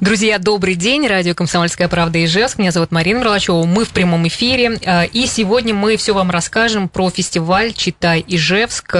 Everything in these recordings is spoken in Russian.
Друзья, добрый день. Радио «Комсомольская правда» Ижевск. Меня зовут Марина Мерлачева. Мы в прямом эфире. А, и сегодня мы все вам расскажем про фестиваль «Читай Ижевск».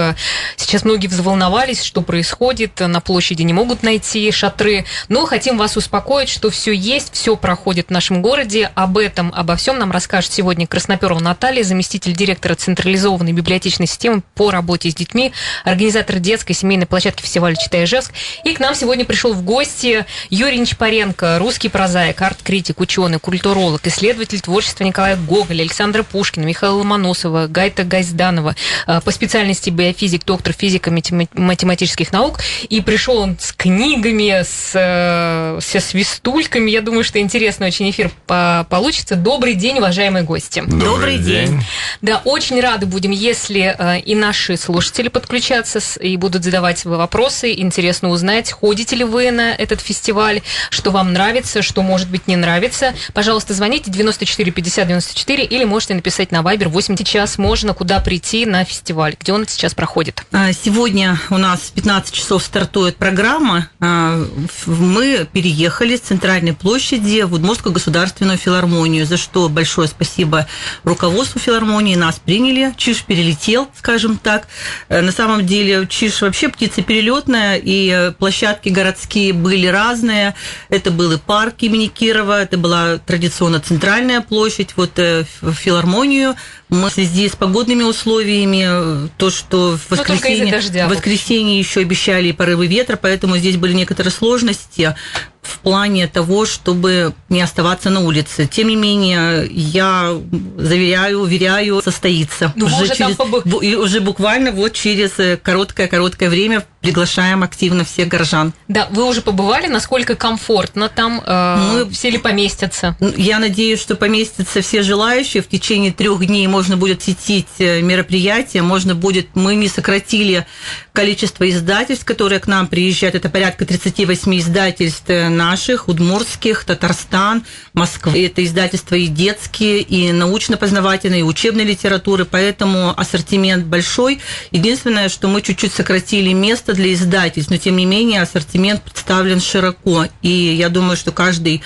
Сейчас многие взволновались, что происходит. На площади не могут найти шатры. Но хотим вас успокоить, что все есть, все проходит в нашем городе. Об этом, обо всем нам расскажет сегодня Красноперова Наталья, заместитель директора централизованной библиотечной системы по работе с детьми, организатор детской семейной площадки фестиваля «Читай Ижевск». И к нам сегодня пришел в гости Юрий Нечпаренко, русский прозаик, арт-критик, ученый, культуролог, исследователь творчества Николая Гоголя, Александра Пушкина, Михаила Ломоносова, Гайта Гайзданова, э, по специальности биофизик, доктор физико-математических наук. И пришел он с книгами, с, э, со свистульками. Я думаю, что интересный очень эфир получится. Добрый день, уважаемые гости. Добрый, Добрый день. день. Да, очень рады будем, если э, и наши слушатели подключаться и будут задавать вопросы. Интересно узнать, ходите ли вы на этот фестиваль, что вам нравится, что, может быть, не нравится. Пожалуйста, звоните 94 50 94 или можете написать на Viber 8. Сейчас можно куда прийти на фестиваль, где он сейчас проходит. А, сегодня у нас в 15 часов стартует программа. А, мы переехали с центральной площади в Удмуртскую государственную филармонию, за что большое спасибо руководству филармонии. Нас приняли. Чиж перелетел, скажем так. Э, на самом деле Чиж вообще птица перелетная, и э, площадки городские были разные. Это был и парк имени Кирова, это была традиционно центральная площадь. Вот э, в филармонию мы в связи с погодными условиями, то, что в воскресенье, дождя, в воскресенье еще обещали порывы ветра, поэтому здесь были некоторые сложности в плане того, чтобы не оставаться на улице. Тем не менее, я заверяю, уверяю, состоится. Ну, уже, через, побы... уже буквально вот через короткое-короткое время приглашаем активно всех горожан. Да, вы уже побывали, насколько комфортно там, э, Мы, все ли поместятся? Я надеюсь, что поместятся все желающие. В течение трех дней можно будет посетить э, мероприятие, можно будет, мы не сократили количество издательств, которые к нам приезжают, это порядка 38 издательств э, наших, удмуртских, Татарстан, Москва. Это издательства и детские, и научно-познавательные, и учебной литературы, поэтому ассортимент большой. Единственное, что мы чуть-чуть сократили место для издательств, но тем не менее ассортимент представлен широко. И я думаю, что каждый,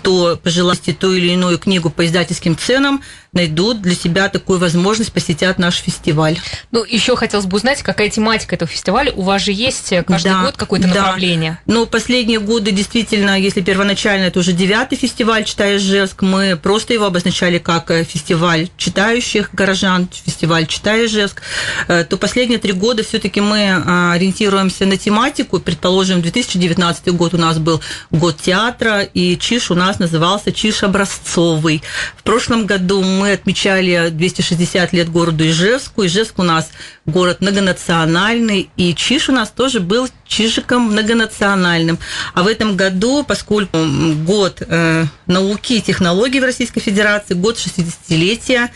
кто пожелает ту или иную книгу по издательским ценам, найдут для себя такую возможность, посетят наш фестиваль. Ну, еще хотелось бы узнать, какая тематика этого фестиваля. У вас же есть каждый да, год какое-то да. направление? Ну, последние годы действительно, если первоначально это уже девятый фестиваль «Читай Ижевск», мы просто его обозначали как э, фестиваль читающих горожан, фестиваль «Читай Ижевск», э, то последние три года все-таки мы э, ориентируемся на тематику. Предположим, 2019 год у нас был год театра, и ЧИШ у нас назывался ЧИШ образцовый. В прошлом году мы отмечали 260 лет городу Ижевску. Ижевск у нас город многонациональный, и Чиж у нас тоже был Чижиком многонациональным. А в этом году, поскольку год э, науки и технологий в Российской Федерации, год 60-летия,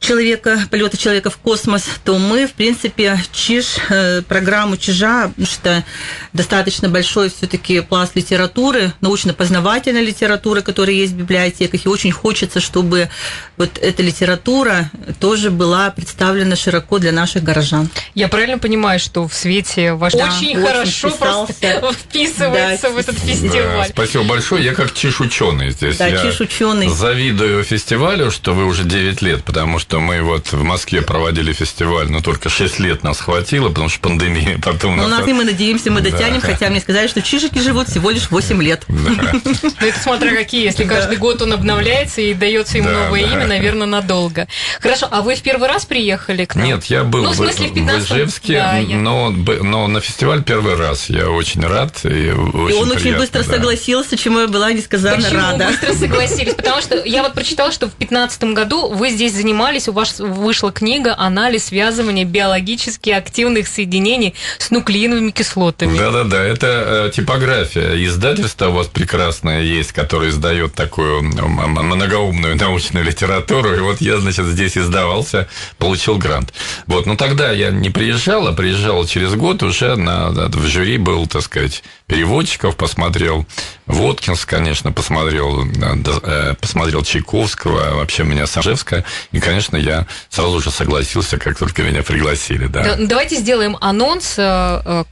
человека, полета человека в космос, то мы, в принципе, ЧИЖ, э, программу ЧИЖа, потому что достаточно большой все-таки пласт литературы, научно-познавательной литературы, которая есть в библиотеках, и очень хочется, чтобы вот эта литература тоже была представлена широко для наших горожан. Я правильно понимаю, что в свете ваш да, очень, очень хорошо просто вписывается да, в этот фестиваль. Да, спасибо большое. Я как ЧИЖ ученый здесь. Да, Я ЧИЖ ученый. Завидую фестивалю, что вы уже 9 лет, потому что что мы вот в Москве проводили фестиваль, но только 6 лет нас хватило, потому что пандемия потом... Ну, у нас и мы надеемся, мы дотянем, да. хотя мне сказали, что чижики живут всего лишь 8 лет. Да. Ну, это смотря какие, если каждый год он обновляется и дается ему новое имя, наверное, надолго. Хорошо, а вы в первый раз приехали к нам? Нет, я был ну, в, смысле, в, в Ижевске, но, но на фестиваль первый раз. Я очень рад. И, очень и он очень быстро согласился, чему я была несказанно Почему рада. быстро согласились? Потому что я вот прочитала, что в 2015 году вы здесь занимались занимались, у вас вышла книга «Анализ связывания биологически активных соединений с нуклеиновыми кислотами». Да-да-да, это э, типография. Издательство у вас прекрасное есть, которое издает такую многоумную научную литературу. И вот я, значит, здесь издавался, получил грант. Вот, но тогда я не приезжал, а приезжал через год уже на, в жюри был, так сказать, переводчиков, посмотрел Воткинс, конечно, посмотрел, э, посмотрел Чайковского, вообще меня Сажевская, и, конечно, я сразу же согласился, как только меня пригласили, да. Давайте сделаем анонс э, э,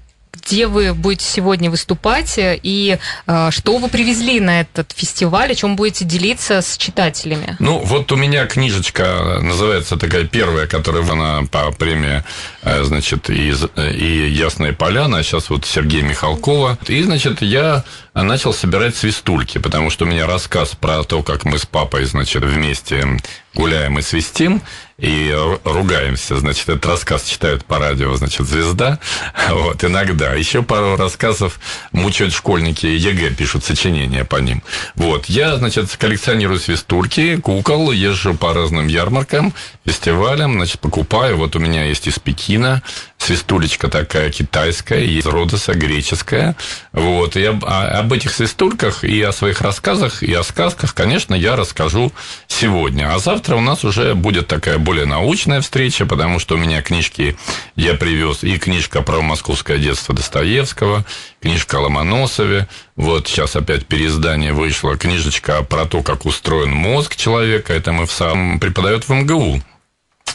где вы будете сегодня выступать и э, что вы привезли на этот фестиваль, о чем будете делиться с читателями? Ну, вот у меня книжечка называется такая первая, которая она по премии, э, значит, и, и «Ясная поляна», а сейчас вот Сергей Михалкова. И, значит, я начал собирать свистульки, потому что у меня рассказ про то, как мы с папой, значит, вместе гуляем и свистим, и ругаемся. Значит, этот рассказ читают по радио, значит, «Звезда». Вот, иногда. Еще пару рассказов мучают школьники, ЕГЭ пишут сочинения по ним. Вот, я, значит, коллекционирую свистульки, кукол, езжу по разным ярмаркам, фестивалям, значит, покупаю. Вот у меня есть из Пекина свистулечка такая китайская, из Родоса греческая. Вот, и об, а, об этих свистульках и о своих рассказах, и о сказках, конечно, я расскажу сегодня. А завтра у нас уже будет такая более научная встреча, потому что у меня книжки я привез, и книжка про московское детство Достоевского, книжка о Ломоносове, вот сейчас опять переиздание вышло, книжечка про то, как устроен мозг человека, это мы в самом преподает в МГУ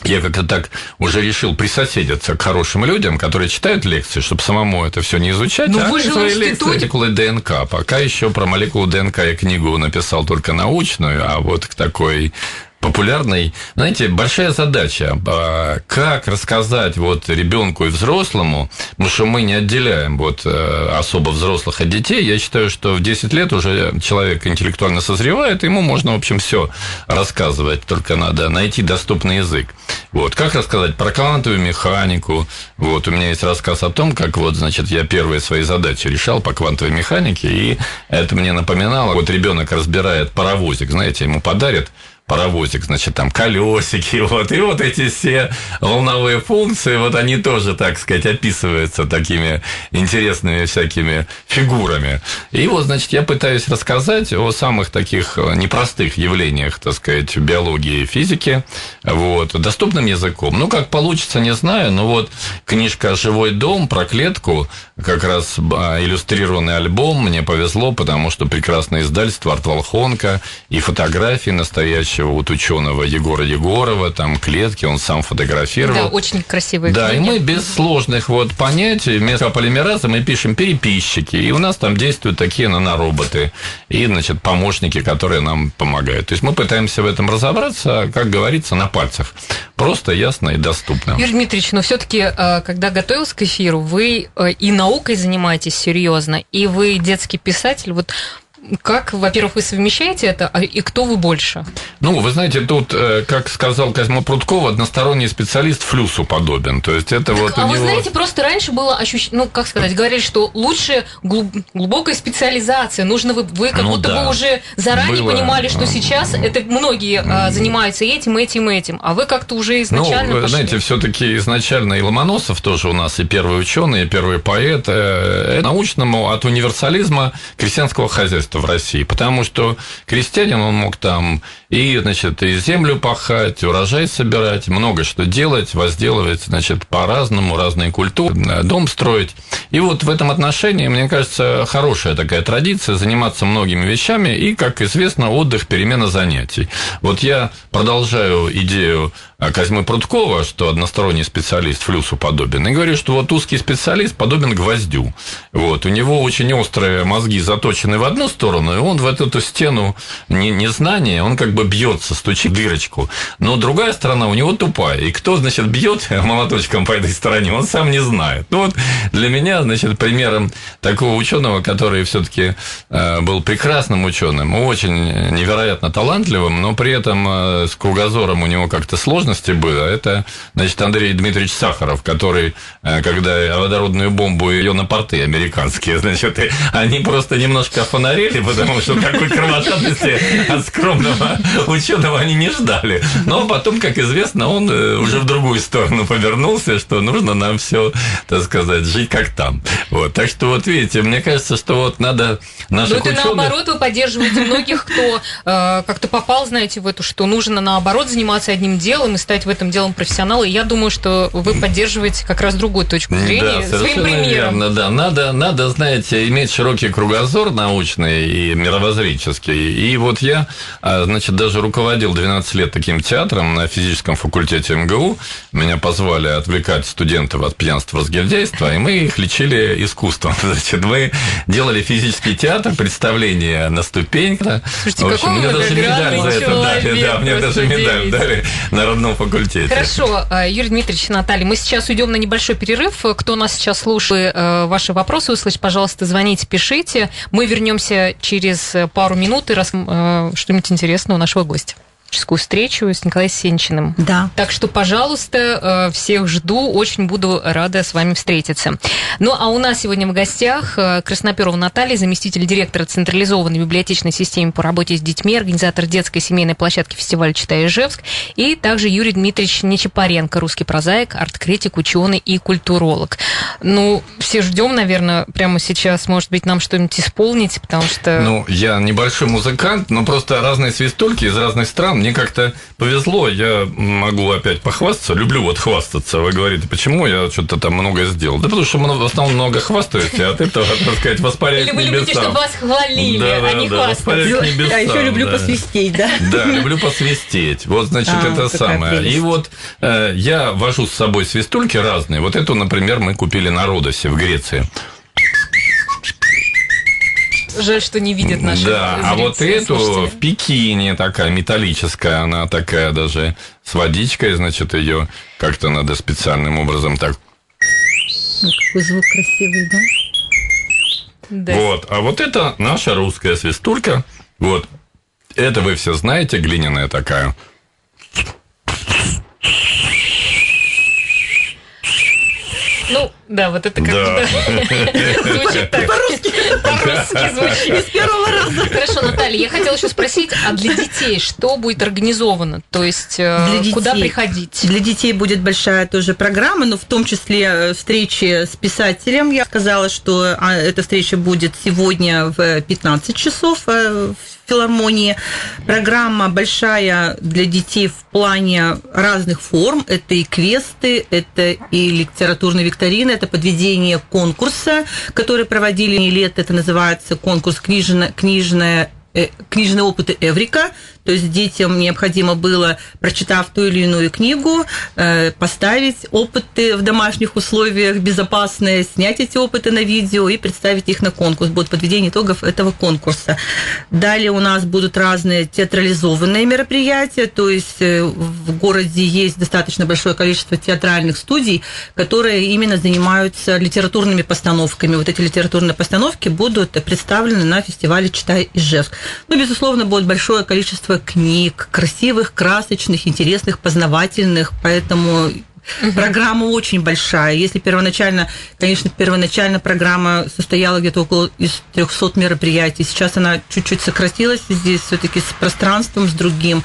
я как-то так уже решил присоседиться к хорошим людям, которые читают лекции, чтобы самому это все не изучать, Но а вы же свои лекции молекулы ДНК. Пока еще про молекулу ДНК я книгу написал только научную, а вот к такой популярной. Знаете, большая задача, а, как рассказать вот ребенку и взрослому, потому что мы не отделяем вот э, особо взрослых от детей. Я считаю, что в 10 лет уже человек интеллектуально созревает, ему можно, в общем, все рассказывать, только надо найти доступный язык. Вот, как рассказать про квантовую механику. Вот, у меня есть рассказ о том, как вот, значит, я первые свои задачи решал по квантовой механике, и это мне напоминало, вот ребенок разбирает паровозик, знаете, ему подарят паровозик, значит, там колесики, вот, и вот эти все волновые функции, вот они тоже, так сказать, описываются такими интересными всякими фигурами. И вот, значит, я пытаюсь рассказать о самых таких непростых явлениях, так сказать, биологии и физики, вот, доступным языком. Ну, как получится, не знаю, но вот книжка «Живой дом» про клетку, как раз а, иллюстрированный альбом, мне повезло, потому что прекрасное издательство «Артволхонка» и фотографии настоящие настоящего вот ученого Егора Егорова, там клетки, он сам фотографировал. Да, очень красивые Да, книги. и мы без сложных вот понятий, вместо полимераза мы пишем переписчики, и у нас там действуют такие нанороботы и, значит, помощники, которые нам помогают. То есть мы пытаемся в этом разобраться, как говорится, на пальцах. Просто, ясно и доступно. Юрий Дмитриевич, но все-таки, э, когда готовился к эфиру, вы э, и наукой занимаетесь серьезно, и вы детский писатель. Вот как, во-первых, вы совмещаете это, а и кто вы больше? Ну, вы знаете, тут, э, как сказал Козьма Прутков, односторонний специалист флюсу подобен. То есть это так, вот а вы него... знаете, просто раньше было ощущение, ну, как сказать, говорили, что лучше глубокая специализация, нужно вы, вы как ну, будто да. бы уже заранее было... понимали, что сейчас это многие а, занимаются этим, этим, этим, а вы как-то уже изначально Ну, вы пошли. знаете, все-таки изначально и Ломоносов тоже у нас и первый ученый, и первый поэт, э, э научному от универсализма крестьянского хозяйства в России, потому что крестьянин, он мог там и, значит, и землю пахать, урожай собирать, много что делать, возделывать, значит, по-разному, разные культуры, дом строить. И вот в этом отношении, мне кажется, хорошая такая традиция заниматься многими вещами и, как известно, отдых, перемена занятий. Вот я продолжаю идею Козьмы Прудкова, что односторонний специалист флюсу подобен, и говорю, что вот узкий специалист подобен гвоздю. Вот, у него очень острые мозги заточены в одну сторону, и он в эту стену незнания, он как бы бьется, стучит дырочку. Но другая сторона у него тупая. И кто, значит, бьет молоточком по этой стороне, он сам не знает. Ну вот для меня, значит, примером такого ученого, который все-таки э, был прекрасным ученым, очень невероятно талантливым, но при этом э, с кругозором у него как-то сложно возможности было, это, значит, Андрей Дмитриевич Сахаров, который, э, когда водородную бомбу ее на порты американские, значит, они просто немножко фонарели, потому что такой кровожадности от скромного ученого они не ждали. Но потом, как известно, он э, уже в другую сторону повернулся, что нужно нам все, так сказать, жить как там. Вот. Так что вот видите, мне кажется, что вот надо наших Ну, это ученых... наоборот, вы поддерживаете многих, кто э, как-то попал, знаете, в эту, что нужно наоборот заниматься одним делом и стать в этом делом профессионалом. И я думаю, что вы поддерживаете как раз другую точку зрения Да, своим примером. верно, да. Надо, надо, знаете, иметь широкий кругозор научный и мировоззренческий. И вот я, а, значит, даже руководил 12 лет таким театром на физическом факультете МГУ. Меня позвали отвлекать студентов от пьянства, разгильдяйства, и мы их лечили искусством. Значит, мы делали физический театр, представление на ступеньках. Слушайте, В общем, мне даже медаль за это дали. Да, мне даже медаль дали на родном факультете. Хорошо, э, Юрий Дмитриевич, Наталья, мы сейчас уйдем на небольшой перерыв. Кто нас сейчас слушает, э, ваши вопросы услышать, пожалуйста, звоните, пишите. Мы вернемся через пару минут и расскажем э, что-нибудь интересное у нашего гостя. Встречу с Николаем Сенчиным. Да. Так что, пожалуйста, э, всех жду, очень буду рада с вами встретиться. Ну, а у нас сегодня в гостях э, Красноперова Наталья, заместитель директора Централизованной библиотечной системы по работе с детьми, организатор детской семейной площадки фестиваля «Читай Ижевск», и также Юрий Дмитриевич Нечапаренко, русский прозаик, арт-критик, ученый и культуролог. Ну, все ждем, наверное, прямо сейчас, может быть, нам что-нибудь исполнить, потому что... Ну, я небольшой музыкант, но просто разные свистульки из разных стран. Мне как-то повезло, я могу опять похвастаться. Люблю вот хвастаться. Вы говорите, почему я что-то там много сделал? Да потому что в основном много хвастаюсь, и от этого, так сказать, воспаряюсь Или вы любите, чтобы вас хвалили, Да, а да, не да, хвастаться? воспаряюсь к небесам, А еще люблю да. посвистеть, да? Да, люблю посвистеть. Вот, значит, А, это самое. прелесть. И вот э, я вожу с собой свистульки разные. Вот эту, например, мы купили на Родосе в Греции. Жаль, что не видят наши Да, а вот зрители, эту слушатели. в Пекине такая металлическая, она такая даже с водичкой, значит, ее как-то надо специальным образом так. Какой звук красивый, да? Да. Вот, а вот это наша русская свистулька. Вот, это вы все знаете, глиняная такая. Ну, да, вот это как Да. звучит так. По-русски звучит. С первого раза. Хорошо, Наталья, я хотела еще спросить, а для детей что будет организовано? То есть, э, детей. куда приходить? Для детей будет большая тоже программа, но в том числе э, встречи с писателем. Я сказала, что а, эта встреча будет сегодня в 15 часов э, в филармонии. Программа большая для детей в плане разных форм. Это и квесты, это и литературные викторины, это подведение конкурса, который проводили лет. Это называется конкурс «Книжная, книжная э, книжные опыты Эврика, то есть детям необходимо было, прочитав ту или иную книгу, э, поставить опыты в домашних условиях безопасные, снять эти опыты на видео и представить их на конкурс. Будет подведение итогов этого конкурса. Далее у нас будут разные театрализованные мероприятия, то есть э, в городе есть достаточно большое количество театральных студий, которые именно занимаются литературными постановками. Вот эти литературные постановки будут представлены на фестивале «Читай Ижевск». Ну, безусловно, будет большое количество книг, красивых, красочных, интересных, познавательных, поэтому Программа очень большая. Если первоначально, конечно, первоначально программа состояла где-то около из 300 мероприятий, сейчас она чуть-чуть сократилась здесь все-таки с пространством, с другим.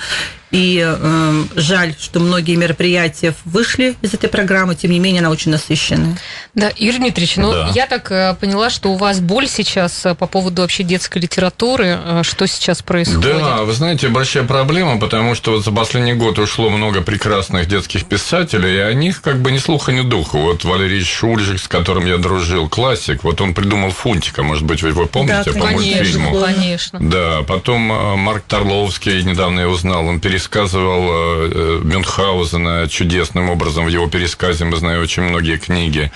И э, жаль, что многие мероприятия вышли из этой программы, тем не менее она очень насыщенная. Да, Юрий Дмитриевич, ну, Да. я так э, поняла, что у вас боль сейчас э, по поводу вообще детской литературы. Э, Что сейчас происходит? Да, вы знаете, большая проблема, потому что вот за последний год ушло много прекрасных детских писателей, и о них как бы ни слуха, ни духа. Вот Валерий Шульжик, с которым я дружил, классик, вот он придумал Фунтика, может быть, вы его помните Да, по Конечно, мультфильму? конечно. Да, потом Марк Тарловский, недавно я узнал, он пересказывал э, э, Мюнхгаузена чудесным образом. В его пересказе мы знаем очень многие книги.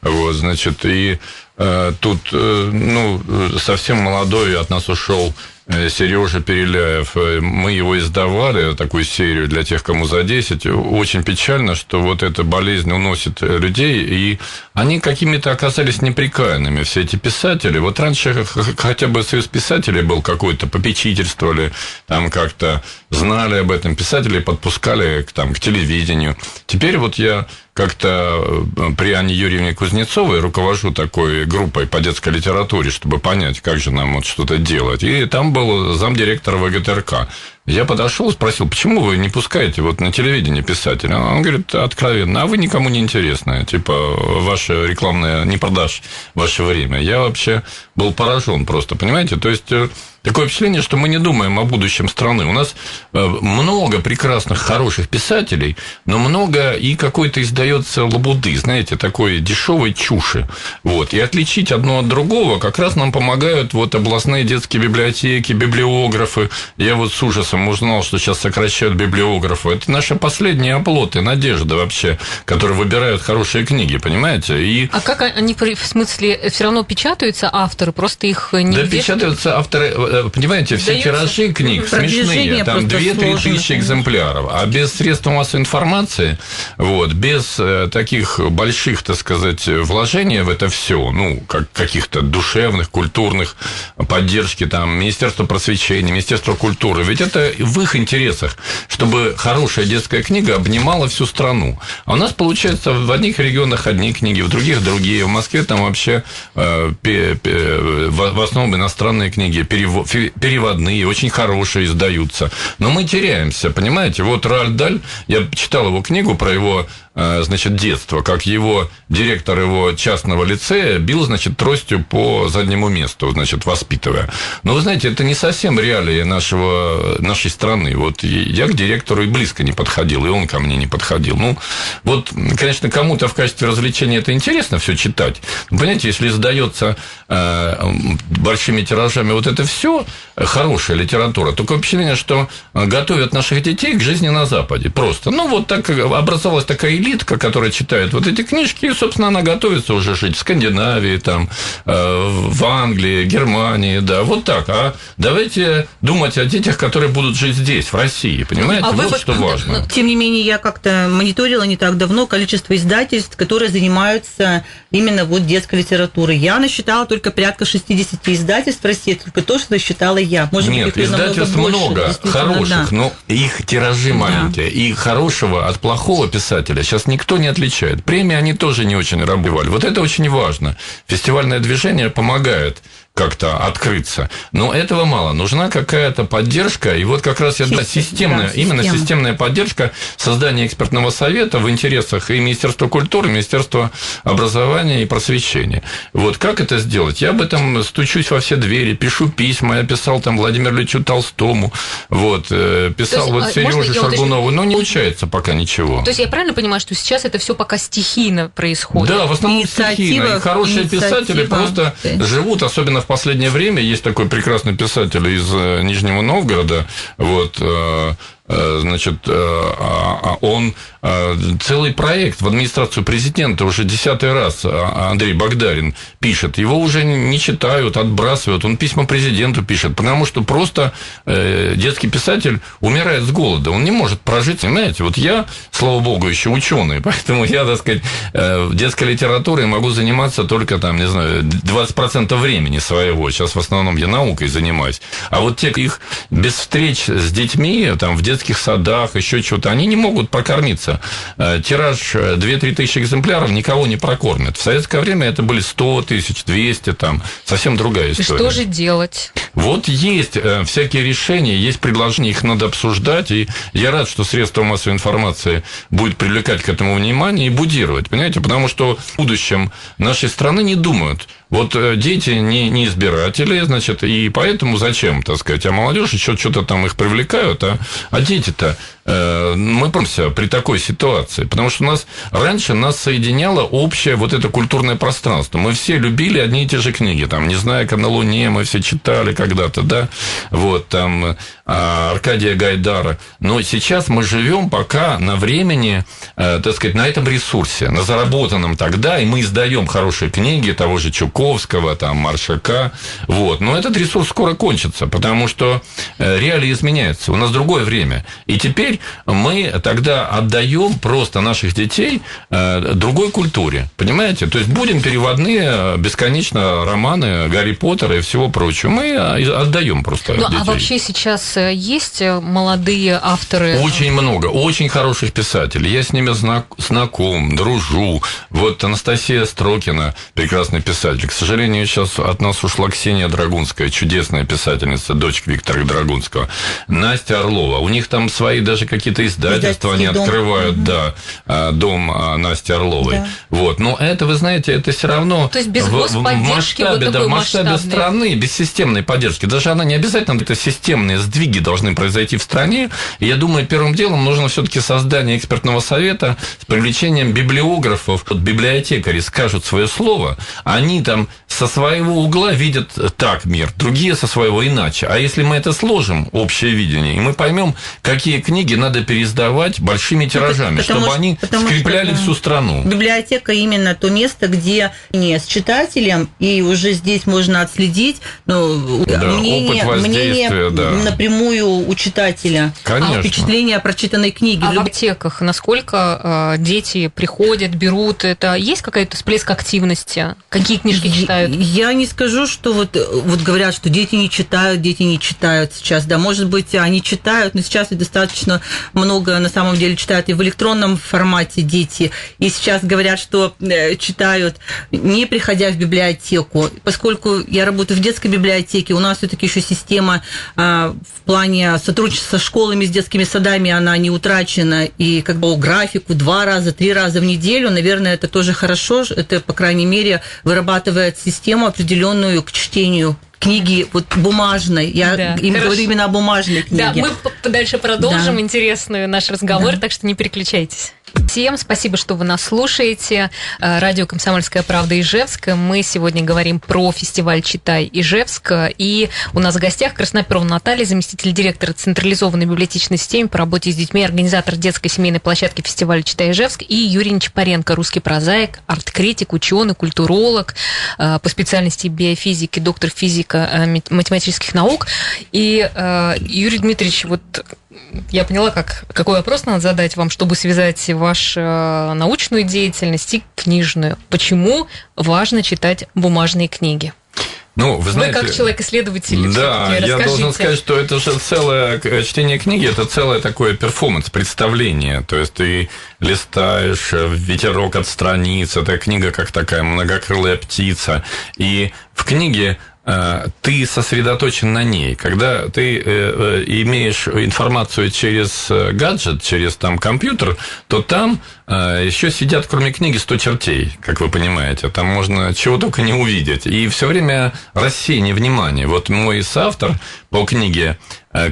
Вот, значит, и э, тут, ну, совсем молодой от нас ушел Сережа Переляев. Мы его издавали, такую серию для тех, кому за 10. Очень печально, что вот эта болезнь уносит людей, и они какими-то оказались неприкаянными, все эти писатели. Вот раньше хотя бы союз писателей был какой-то, попечительствовали, там как-то знали об этом, писателей подпускали к, там, к телевидению. Теперь вот я как-то э, при Анне Юрьевне Кузнецовой руковожу такой группой по детской литературе, чтобы понять, как же нам вот что-то делать. И там был замдиректора ВГТРК. Я подошел и спросил, почему вы не пускаете вот на телевидении писателя? Он говорит, откровенно, а вы никому не интересны, типа, ваша рекламная не продашь ваше время. Я вообще был поражен просто, понимаете? То есть э, Такое впечатление, что мы не думаем о будущем страны. У нас э, много прекрасных, хороших писателей, но много и какой-то издается лабуды, знаете, такой дешевой чуши. Вот. И отличить одно от другого как раз нам помогают вот областные детские библиотеки, библиографы. Я вот с ужасом узнал, что сейчас сокращают библиографы. Это наши последние оплоты, надежды вообще, которые выбирают хорошие книги, понимаете? И... А как они, в смысле, все равно печатаются авторы, просто их не Да, печатаются авторы Э, понимаете, все тиражи книг смешные, там 2-3 тысячи экземпляров, а без средств массовой информации, вот, без э, таких больших, так сказать, вложений в это все, ну, как каких-то душевных, культурных поддержки, там, Министерство просвещения, Министерство культуры, ведь это в их интересах, чтобы хорошая детская книга обнимала всю страну. А у нас, получается, в одних регионах одни книги, в других другие. В Москве там вообще э, в основном иностранные книги, перевод переводные, очень хорошие издаются. Но мы теряемся, понимаете? Вот Раль Даль, я читал его книгу про его значит, детства, как его директор его частного лицея бил, значит, тростью по заднему месту, значит, воспитывая. Но вы знаете, это не совсем реалии нашего, нашей страны. Вот я к директору и близко не подходил, и он ко мне не подходил. Ну, вот, конечно, кому-то в качестве развлечения это интересно все читать. Но, понимаете, если издается э, большими тиражами вот это все хорошая литература, только впечатление, что готовят наших детей к жизни на Западе. Просто. Ну, вот так образовалась такая элитка, которая читает вот эти книжки, и, собственно, она готовится уже жить в Скандинавии, там, э, в Англии, Германии, да, вот так. А давайте думать о детях, которые будут жить здесь, в России, понимаете? А вот вы, что важно. Ну, тем не менее, я как-то мониторила не так давно количество издательств, которые занимаются именно вот детской литературой. Я насчитала только порядка 60 издательств в России, только то, что насчитала я. Может Нет, быть, издательств много, хороших, да. но их тиражи да. маленькие. И хорошего от плохого писателя сейчас никто не отличает. Премии они тоже не очень работали. Вот это очень важно. Фестивальное движение помогает как-то открыться. Но этого мало. Нужна какая-то поддержка. И вот как раз я да, системная, да, именно системная поддержка создания экспертного совета в интересах и Министерства культуры, и Министерства образования и просвещения. Вот как это сделать? Я об этом стучусь во все двери, пишу письма. Я писал там Владимиру Ильичу Толстому, вот, э, писал есть, вот а, Сереже Шаргунову, но не получается пока ничего. То есть я правильно понимаю, что сейчас это все пока стихийно происходит? Да, в основном стихийно. И хорошие писатели просто живут, особенно в последнее время есть такой прекрасный писатель из э, Нижнего Новгорода, вот, э, значит, э, а, а он э, целый проект в администрацию президента уже десятый раз Андрей Богдарин пишет. Его уже не читают, отбрасывают. Он письма президенту пишет, потому что просто детский писатель умирает с голода. Он не может прожить, понимаете? Вот я, слава богу, еще ученый, поэтому я, так сказать, детской литературой могу заниматься только там, не знаю, 20% времени своего. Сейчас в основном я наукой занимаюсь. А вот те их без встреч с детьми, там, в детстве детских садах, еще что-то, они не могут прокормиться. Э, тираж 2-3 э, тысячи экземпляров никого не прокормит. В советское время это были 100 тысяч, 200, там, совсем другая история. Что же делать? Вот есть э, всякие решения, есть предложения, их надо обсуждать, и я рад, что средства массовой информации будет привлекать к этому внимание и будировать, понимаете, потому что в будущем нашей страны не думают, вот э, дети не, не избиратели, значит, и поэтому зачем, так сказать, а молодежь еще что-то там их привлекают, а, а дети-то мы помся при такой ситуации, потому что у нас раньше нас соединяло общее вот это культурное пространство. Мы все любили одни и те же книги, там, не как на Луне, мы все читали когда-то, да, вот, там, а, Аркадия Гайдара. Но сейчас мы живем пока на времени, э, так сказать, на этом ресурсе, на заработанном тогда, и мы издаем хорошие книги того же Чуковского, там, Маршака, вот. Но этот ресурс скоро кончится, потому что э, реалии изменяются. У нас другое время. И теперь теперь мы тогда отдаем просто наших детей э, другой культуре. Понимаете? То есть будем переводные бесконечно романы Гарри Поттера и всего прочего. Мы отдаем просто ну, детей. А вообще сейчас э, есть э, молодые авторы? Очень много, очень хороших писателей. Я с ними знак, знаком, дружу. Вот Анастасия Строкина, прекрасный писатель. К сожалению, сейчас от нас ушла Ксения Драгунская, чудесная писательница, дочь Виктора Драгунского. Настя Орлова. У них там свои даже какие-то издательства они дом. открывают, угу. да, а, дом а, Насти Орловой. Да. Вот. Но это, вы знаете, это все равно То есть без в, в масштабе, вот да, в масштабе страны, без системной поддержки. Даже она не обязательно, это системные сдвиги должны произойти в стране. И я думаю, первым делом нужно все-таки создание экспертного совета с привлечением библиографов. Вот библиотекари скажут свое слово, они там со своего угла видят так мир, другие со своего иначе. А если мы это сложим, общее видение, и мы поймем, какие книги надо пересдавать большими тиражами, потому, чтобы они скрепляли что, всю страну. Библиотека именно то место, где не с читателем, и уже здесь можно отследить ну, да, мнение, мнение да. напрямую у читателя. Конечно. Впечатление о прочитанной книге. А в аптеках насколько э, дети приходят, берут это? Есть какой-то всплеск активности? Какие книжки читают? Я не скажу, что вот, вот говорят, что дети не читают, дети не читают сейчас. Да, может быть, они читают, но сейчас и достаточно много на самом деле читают и в электронном формате дети. И сейчас говорят, что э, читают, не приходя в библиотеку. Поскольку я работаю в детской библиотеке, у нас все-таки еще система а, в плане сотрудничества со школами, с детскими садами, она не утрачена. И как бы графику два раза, три раза в неделю, наверное, это тоже хорошо. Это, по крайней мере, вырабатывает систему определенную к чтению книги вот бумажной. Я да, им говорю именно о бумажной книге. Да, мы дальше продолжим да. интересную наш разговор, да. так что не переключайтесь. Всем спасибо, что вы нас слушаете. Э, радио «Комсомольская правда» Ижевск. Мы сегодня говорим про фестиваль «Читай Ижевск». И у нас в гостях Красноперова Наталья, заместитель директора централизованной библиотечной системы по работе с детьми, организатор детской семейной площадки фестиваля «Читай Ижевск» и Юрий Нечапаренко, русский прозаик, арт-критик, ученый, культуролог э, по специальности биофизики, доктор физика э, математических наук. И Юрий Дмитриевич, вот я поняла, как, какой вопрос надо задать вам, чтобы связать вашу э, научную деятельность и книжную. Почему важно читать бумажные книги? Ну, вы знаете... Вы как человек-исследователь, Да, я должен сказать, что это же целое чтение книги, это целое такое перформанс, представление. То есть ты листаешь э, ветерок от страниц, это книга как такая многокрылая птица. И в книге ты сосредоточен на ней. Когда ты э, э, имеешь информацию через гаджет, через там компьютер, то там еще сидят, кроме книги, 100 чертей, как вы понимаете. Там можно чего только не увидеть. И все время рассеяние внимания. Вот мой соавтор по книге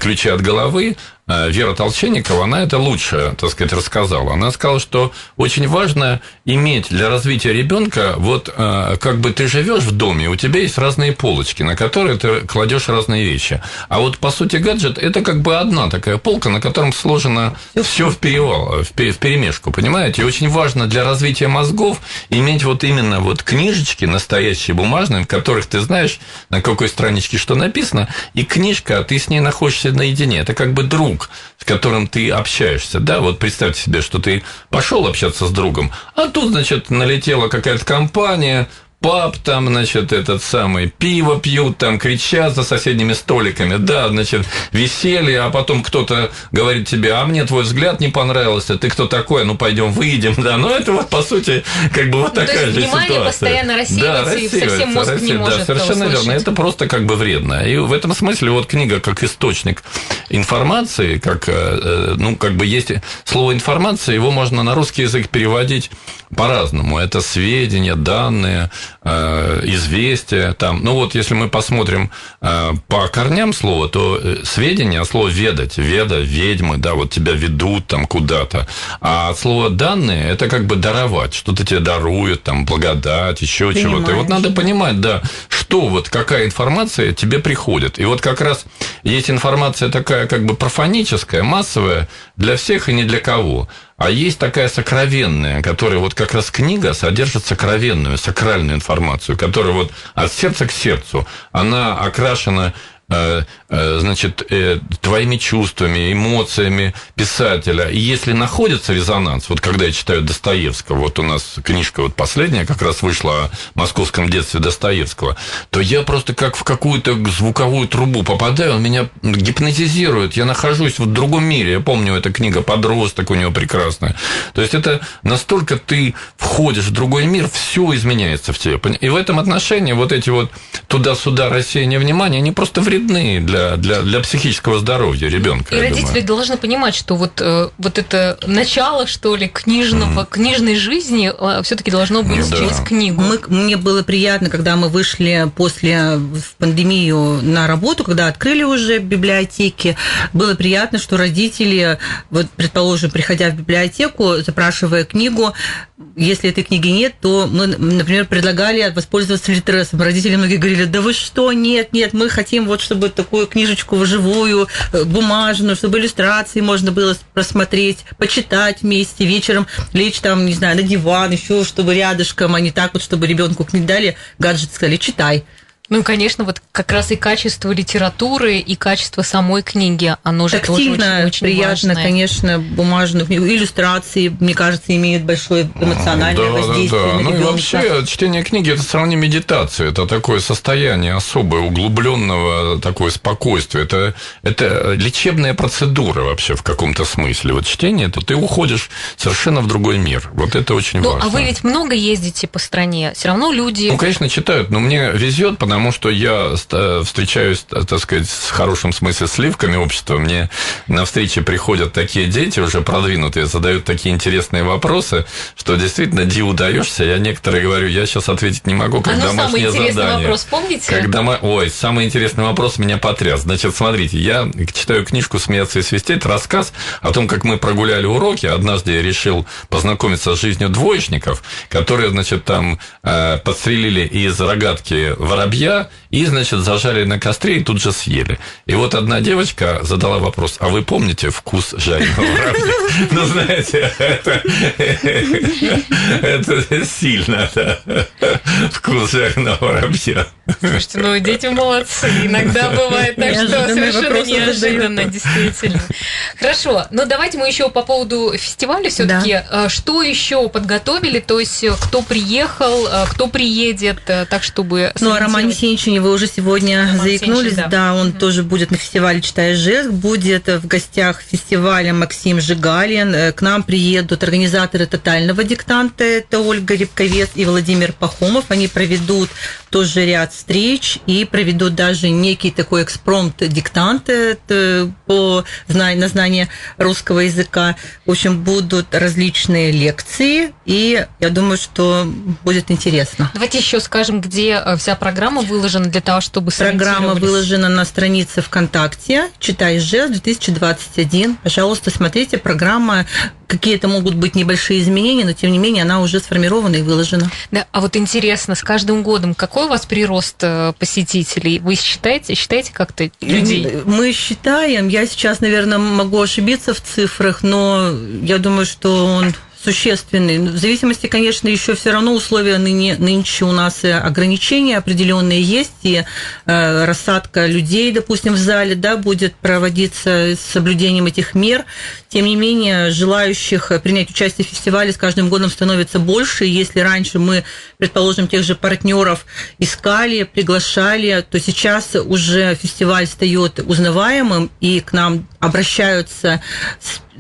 «Ключи от головы», Э, Вера Толченникова, она это лучше, так сказать, рассказала. Она сказала, что очень важно иметь для развития ребенка, вот э, как бы ты живешь в доме, у тебя есть разные полочки, на которые ты кладешь разные вещи. А вот по сути гаджет это как бы одна такая полка, на котором сложено все в перевал, в перемешку, понимаете? И очень важно для развития мозгов иметь вот именно вот книжечки настоящие бумажные, в которых ты знаешь, на какой страничке что написано, и книжка, а ты с ней находишься наедине. Это как бы друг друг, с которым ты общаешься, да, вот представьте себе, что ты пошел общаться с другом, а тут, значит, налетела какая-то компания, паб там, значит, этот самый, пиво пьют, там кричат за соседними столиками, да, значит, веселье, а потом кто-то говорит тебе, а мне твой взгляд не понравился, ты кто такой, ну пойдем выйдем, да, ну это вот по сути как бы вот ну, такая же внимание ситуация. постоянно рассеивается, да, рассеивается, и совсем мозг рассеивается, не может Да, совершенно верно, это просто как бы вредно. И в этом смысле вот книга как источник информации, как, э, э, ну, как бы есть слово информация, его можно на русский язык переводить по-разному. Это сведения, данные, известия. Там. Ну вот, если мы посмотрим э, по корням слова, то э, сведения от слова ведать, веда, ведьмы, да, вот тебя ведут там куда-то. А от слова данные это как бы даровать, что-то тебе даруют, там, благодать, еще чего-то. И вот надо понимать, да, что вот какая информация тебе приходит. И вот как раз есть информация такая как бы профаническая, массовая, для всех и не для кого. А есть такая сокровенная, которая вот как раз книга содержит сокровенную, сакральную информацию, которая вот от сердца к сердцу, она окрашена значит, э, твоими чувствами, эмоциями писателя. И если находится резонанс, вот когда я читаю Достоевского, вот у нас книжка вот последняя как раз вышла о московском детстве Достоевского, то я просто как в какую-то звуковую трубу попадаю, он меня гипнотизирует, я нахожусь в другом мире. Я помню, эта книга «Подросток» у него прекрасная. То есть это настолько ты входишь в другой мир, все изменяется в тебе. И в этом отношении вот эти вот туда-сюда рассеяние внимания, они просто вредны для, для, для психического здоровья ребенка. И родители думаю. должны понимать, что вот, э, вот это начало, что ли, книжного, mm. книжной жизни э, все-таки должно быть да. через книгу. Мы, мне было приятно, когда мы вышли после в пандемию на работу, когда открыли уже библиотеки, было приятно, что родители, вот, предположим, приходя в библиотеку, запрашивая книгу, если этой книги нет, то мы, например, предлагали воспользоваться литересом. Родители многие говорили, да вы что, нет, нет, мы хотим вот, чтобы такую книжечку вживую, э, бумажную, чтобы иллюстрации можно было просмотреть, почитать вместе вечером, лечь там, не знаю, на диван, еще чтобы рядышком, а не так вот, чтобы ребенку книг дали, гаджет сказали, читай. Ну, конечно, вот как раз и качество литературы, и качество самой книги, оно же Тактильно, тоже очень, очень приятно, важное. конечно, бумажную книгу. Иллюстрации, мне кажется, имеют большое эмоциональное да, воздействие да, да. на Ну ребенка. и вообще, чтение книги – это сравнение медитации, это такое состояние особое, углубленного такое спокойствие. Это, это лечебная процедура вообще в каком-то смысле. Вот чтение – это ты уходишь совершенно в другой мир. Вот это очень ну, важно. а вы ведь много ездите по стране, все равно люди… Ну, конечно, читают, но мне везет, потому потому что я встречаюсь, так сказать, в хорошем смысле сливками общества. Мне на встречи приходят такие дети, уже продвинутые, задают такие интересные вопросы, что действительно диву даешься. Я некоторые говорю, я сейчас ответить не могу, как а домашнее самый интересный задание. вопрос помните? Когда мы... Ой, самый интересный вопрос меня потряс. Значит, смотрите, я читаю книжку «Смеяться и свистеть», рассказ о том, как мы прогуляли уроки. Однажды я решил познакомиться с жизнью двоечников, которые, значит, там э, подстрелили из рогатки воробья, и, значит, зажали на костре и тут же съели. И вот одна девочка задала вопрос, а вы помните вкус жареного воробья? Ну, знаете, это, сильно, да. Вкус жареного воробья. Слушайте, ну, дети молодцы. Иногда бывает так, что совершенно неожиданно, действительно. Хорошо, но давайте мы еще по поводу фестиваля все-таки. Да. Что еще подготовили? То есть, кто приехал, кто приедет, так чтобы... Ну, а Роман Сенчине вы уже сегодня Роман заикнулись. Да. да, он угу. тоже будет на фестивале «Читаешь жест». Будет в гостях фестиваля Максим Жигалин. К нам приедут организаторы «Тотального диктанта». Это Ольга Рябковец и Владимир Пахомов. Они проведут тоже ряд встреч и проведут даже некий такой экспромт диктант по на знание русского языка. В общем, будут различные лекции, и я думаю, что будет интересно. Давайте еще скажем, где э, вся программа выложена для того, чтобы Программа выложена на странице ВКонтакте «Читай ЖЭС 2021». Пожалуйста, смотрите, программа какие-то могут быть небольшие изменения, но тем не менее она уже сформирована и выложена. Да, а вот интересно, с каждым годом какой у вас прирост э, посетителей? Вы считаете, считаете как-то людей? Мы считаем, я сейчас, наверное, могу ошибиться в цифрах, но я думаю, что он существенный. В зависимости, конечно, еще все равно условия ныне, нынче у нас ограничения определенные есть, и э, рассадка людей, допустим, в зале, да, будет проводиться с соблюдением этих мер. Тем не менее, желающих принять участие в фестивале с каждым годом становится больше. Если раньше мы, предположим, тех же партнеров искали, приглашали, то сейчас уже фестиваль стает узнаваемым, и к нам обращаются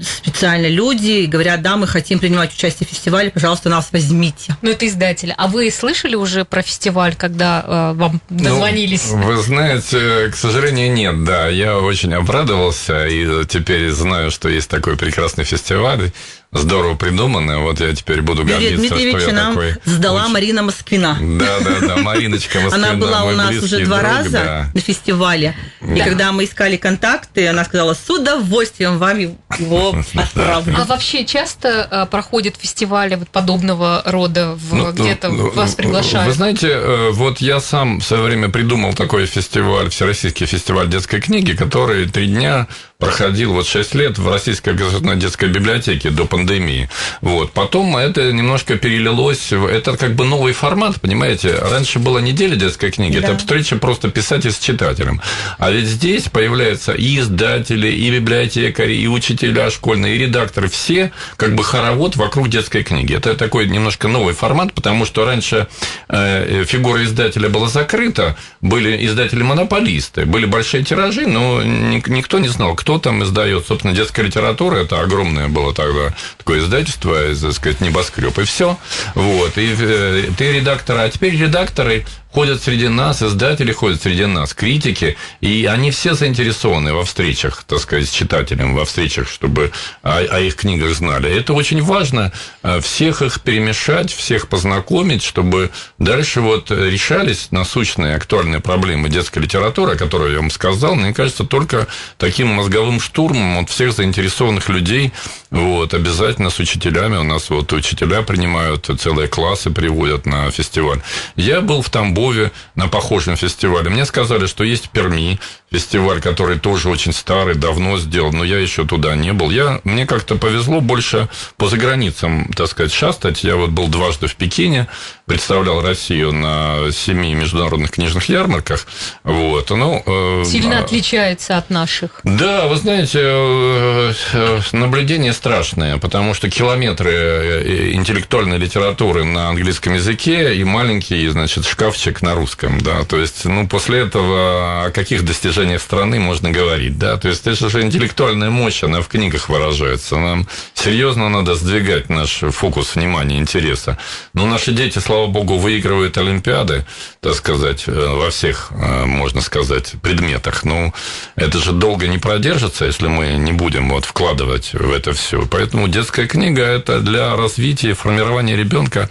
специально люди и говорят, да, мы хотим принимать участие в фестивале, пожалуйста, нас возьмите. Ну, это издатели. А вы слышали уже про фестиваль, когда э, вам ну, дозвонились? Ну, вы знаете, к сожалению, нет, да. Я очень обрадовался и теперь знаю, что есть такой прекрасный фестиваль здорово придумано. Вот я теперь буду гордиться, Дмитриевича что я нам такой... сдала очень... Марина Москвина. Да, да, да, Мариночка Москвина. Она была у нас уже два друг, раза да. на фестивале. Да. И когда мы искали контакты, она сказала, с удовольствием вам его отправлю. А вообще часто э, проходят фестивали вот подобного рода, ну, где-то ну, вас приглашают? Вы знаете, э, вот я сам в свое время придумал такой фестиваль, Всероссийский фестиваль детской книги, который три дня проходил вот 6 лет в Российской государственной детской библиотеке до пандемии. Вот. Потом это немножко перелилось, это как бы новый формат, понимаете? Раньше была неделя детской книги, да. это встреча просто писатель с читателем. А ведь здесь появляются и издатели, и библиотекари, и учителя школьные, и редакторы, все как бы хоровод вокруг детской книги. Это такой немножко новый формат, потому что раньше э, фигура издателя была закрыта, были издатели-монополисты, были большие тиражи, но никто не знал, кто там издает. Собственно, детская литература это огромное было тогда такое издательство, так сказать, небоскреб, и все. Вот. И э, ты редактор, а теперь редакторы ходят среди нас, издатели ходят среди нас, критики, и они все заинтересованы во встречах, так сказать, с читателем, во встречах, чтобы о, о их книгах знали. Это очень важно, э, всех их перемешать, всех познакомить, чтобы дальше вот решались насущные актуальные проблемы детской литературы, о которой я вам сказал, мне кажется, только таким мозговым штурмом от всех заинтересованных людей, вот, обязательно с учителями, у нас вот учителя принимают, целые классы приводят на фестиваль. Я был в Тамбове, Тамбове на похожем фестивале. Мне сказали, что есть в Перми фестиваль, который тоже очень старый, давно сделан, но я еще туда не был. Я, мне как-то повезло больше по заграницам, так сказать, шастать. Я вот был дважды в Пекине, представлял Россию на семи международных книжных ярмарках. Вот, ну, э, Сильно а... отличается от наших. Да, вы знаете, э, э, наблюдение страшное, потому что километры интеллектуальной литературы на английском языке и маленький, значит, шкафчик на русском, да, то есть, ну, после этого о каких достижениях достижениях страны можно говорить, да, то есть это же интеллектуальная мощь, она в книгах выражается, нам серьезно надо сдвигать наш фокус внимания, интереса. Но наши дети, слава богу, выигрывают Олимпиады, так сказать, э, во всех, э, можно сказать, предметах. Ну, это же долго не продержится, если мы не будем вот вкладывать в это все. Поэтому детская книга – это для развития и формирования ребенка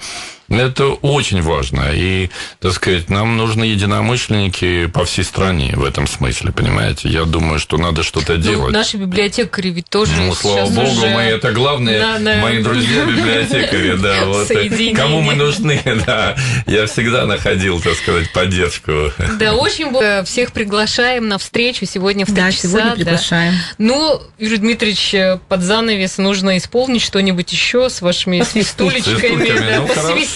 это очень важно. И, так сказать, нам нужны единомышленники по всей стране в этом смысле, понимаете? Я думаю, что надо что-то ну, делать. Наши библиотекари ведь тоже Ну, слава богу, уже... мы это главное, на, на... мои друзья библиотекари, да, вот. Кому мы нужны, да. Я всегда находил, так сказать, поддержку. Да, очень всех приглашаем на встречу сегодня в 3 да, часа. сегодня приглашаем. Ну, Юрий Дмитриевич, под занавес нужно исполнить что-нибудь еще с вашими свистулечками. Да,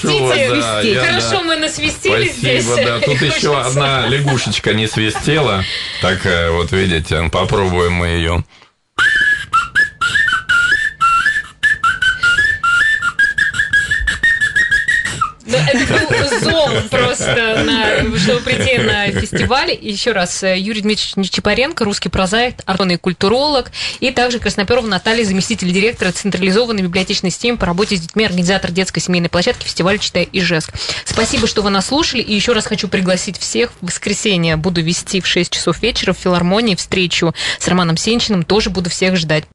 ну, свистите. Да, я, Хорошо, да. мы насвистели Спасибо, здесь. да. Тут еще одна лягушечка не свистела. Так вот видите, попробуем мы ее. Это был зон просто, на, чтобы прийти на фестиваль. Еще раз, э, Юрий Дмитриевич Нечипаренко, русский прозаик, артонный культуролог, и также Красноперова Наталья, заместитель директора централизованной библиотечной системы по работе с детьми, организатор детской семейной площадки фестиваля «Читай Ижевск». Спасибо, что вы нас слушали, и еще раз хочу пригласить всех. В воскресенье буду вести в 6 часов вечера в филармонии встречу с Романом Сенчиным, тоже буду всех ждать.